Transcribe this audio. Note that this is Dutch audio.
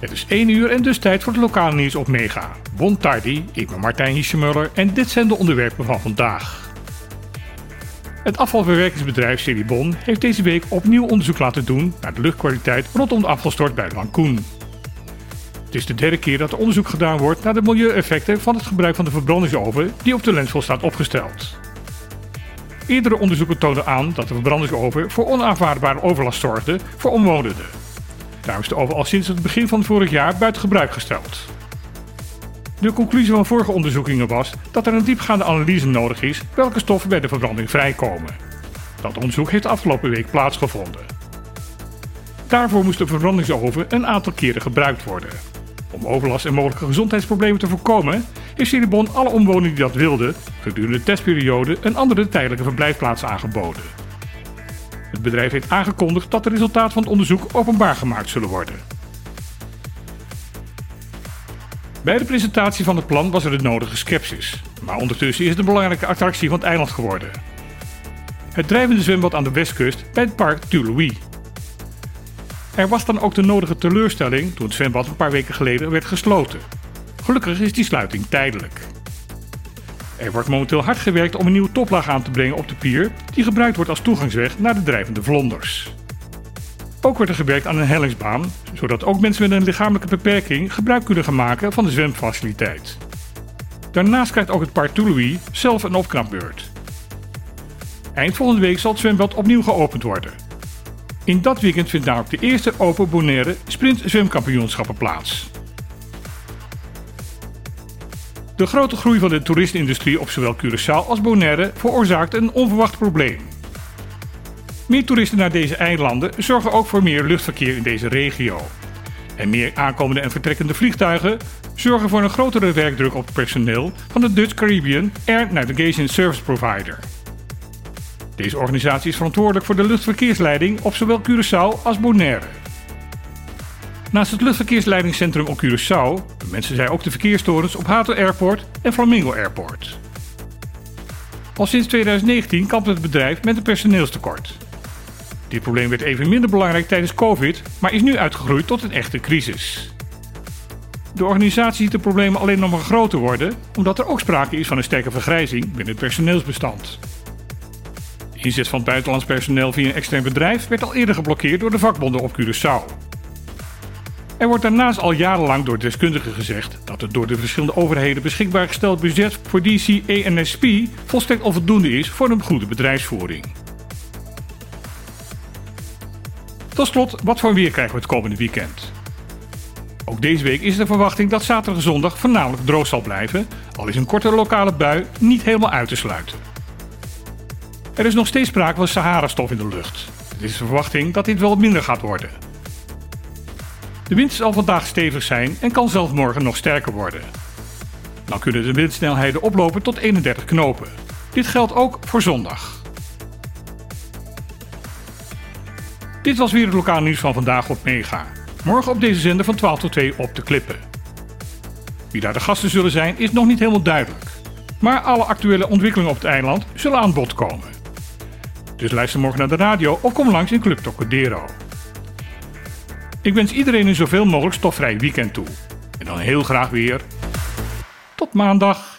Het is 1 uur en dus tijd voor het lokale nieuws op Mega. Bon tardi, ik ben Martijn Hischemuller en dit zijn de onderwerpen van vandaag. Het afvalverwerkingsbedrijf Seribon heeft deze week opnieuw onderzoek laten doen naar de luchtkwaliteit rondom de afvalstort bij Lankoen. Het is de derde keer dat er onderzoek gedaan wordt naar de milieueffecten van het gebruik van de verbrandingsoven die op de landfill staat opgesteld. Eerdere onderzoeken toonden aan dat de verbrandingsoven voor onaanvaardbare overlast zorgde voor omwonenden. Daarom is de oven al sinds het begin van vorig jaar buiten gebruik gesteld. De conclusie van vorige onderzoekingen was dat er een diepgaande analyse nodig is welke stoffen bij de verbranding vrijkomen. Dat onderzoek heeft afgelopen week plaatsgevonden. Daarvoor moest de verbrandingsoven een aantal keren gebruikt worden. Om overlast en mogelijke gezondheidsproblemen te voorkomen, heeft Cirebon alle omwonenden die dat wilden gedurende de testperiode een andere tijdelijke verblijfplaats aangeboden. Het bedrijf heeft aangekondigd dat de resultaten van het onderzoek openbaar gemaakt zullen worden. Bij de presentatie van het plan was er de nodige sceptisch, maar ondertussen is het een belangrijke attractie van het eiland geworden. Het drijvende zwembad aan de westkust bij het park Tulouis. Er was dan ook de nodige teleurstelling toen het zwembad een paar weken geleden werd gesloten. Gelukkig is die sluiting tijdelijk. Er wordt momenteel hard gewerkt om een nieuwe toplaag aan te brengen op de pier, die gebruikt wordt als toegangsweg naar de drijvende vlonders. Ook wordt er gewerkt aan een hellingsbaan, zodat ook mensen met een lichamelijke beperking gebruik kunnen gaan maken van de zwemfaciliteit. Daarnaast krijgt ook het Park zelf een opknapbeurt. Eind volgende week zal het zwembad opnieuw geopend worden. In dat weekend vindt namelijk de eerste Open Bonaire Sprint Zwemkampioenschappen plaats. De grote groei van de toeristenindustrie op zowel Curaçao als Bonaire veroorzaakt een onverwacht probleem. Meer toeristen naar deze eilanden zorgen ook voor meer luchtverkeer in deze regio. En meer aankomende en vertrekkende vliegtuigen zorgen voor een grotere werkdruk op het personeel van de Dutch Caribbean Air Navigation Service Provider. Deze organisatie is verantwoordelijk voor de luchtverkeersleiding op zowel Curaçao als Bonaire. Naast het luchtverkeersleidingscentrum op Curaçao mensen zij ook de verkeerstorens op Hato Airport en Flamingo Airport. Al sinds 2019 kampt het bedrijf met een personeelstekort. Dit probleem werd even minder belangrijk tijdens COVID, maar is nu uitgegroeid tot een echte crisis. De organisatie ziet de problemen alleen nog maar groter worden, omdat er ook sprake is van een sterke vergrijzing binnen het personeelsbestand. Inzet van buitenlands personeel via een extern bedrijf werd al eerder geblokkeerd door de vakbonden op Curaçao. Er wordt daarnaast al jarenlang door deskundigen gezegd dat het door de verschillende overheden beschikbaar gesteld budget voor DC ENSP volstrekt onvoldoende is voor een goede bedrijfsvoering. Tot slot, wat voor weer krijgen we het komende weekend? Ook deze week is de verwachting dat zaterdag en zondag voornamelijk droog zal blijven, al is een korte lokale bui niet helemaal uit te sluiten. Er is nog steeds sprake van Sahara-stof in de lucht. Het is de verwachting dat dit wel minder gaat worden. De wind zal vandaag stevig zijn en kan zelfs morgen nog sterker worden. Dan kunnen de windsnelheden oplopen tot 31 knopen. Dit geldt ook voor zondag. Dit was weer het lokale nieuws van vandaag op Mega. Morgen op deze zender van 12 tot 2 op de klippen. Wie daar de gasten zullen zijn is nog niet helemaal duidelijk. Maar alle actuele ontwikkelingen op het eiland zullen aan bod komen. Dus luister morgen naar de radio of kom langs in Club Tocadero. Ik wens iedereen een zoveel mogelijk stofvrij weekend toe. En dan heel graag weer. Tot maandag.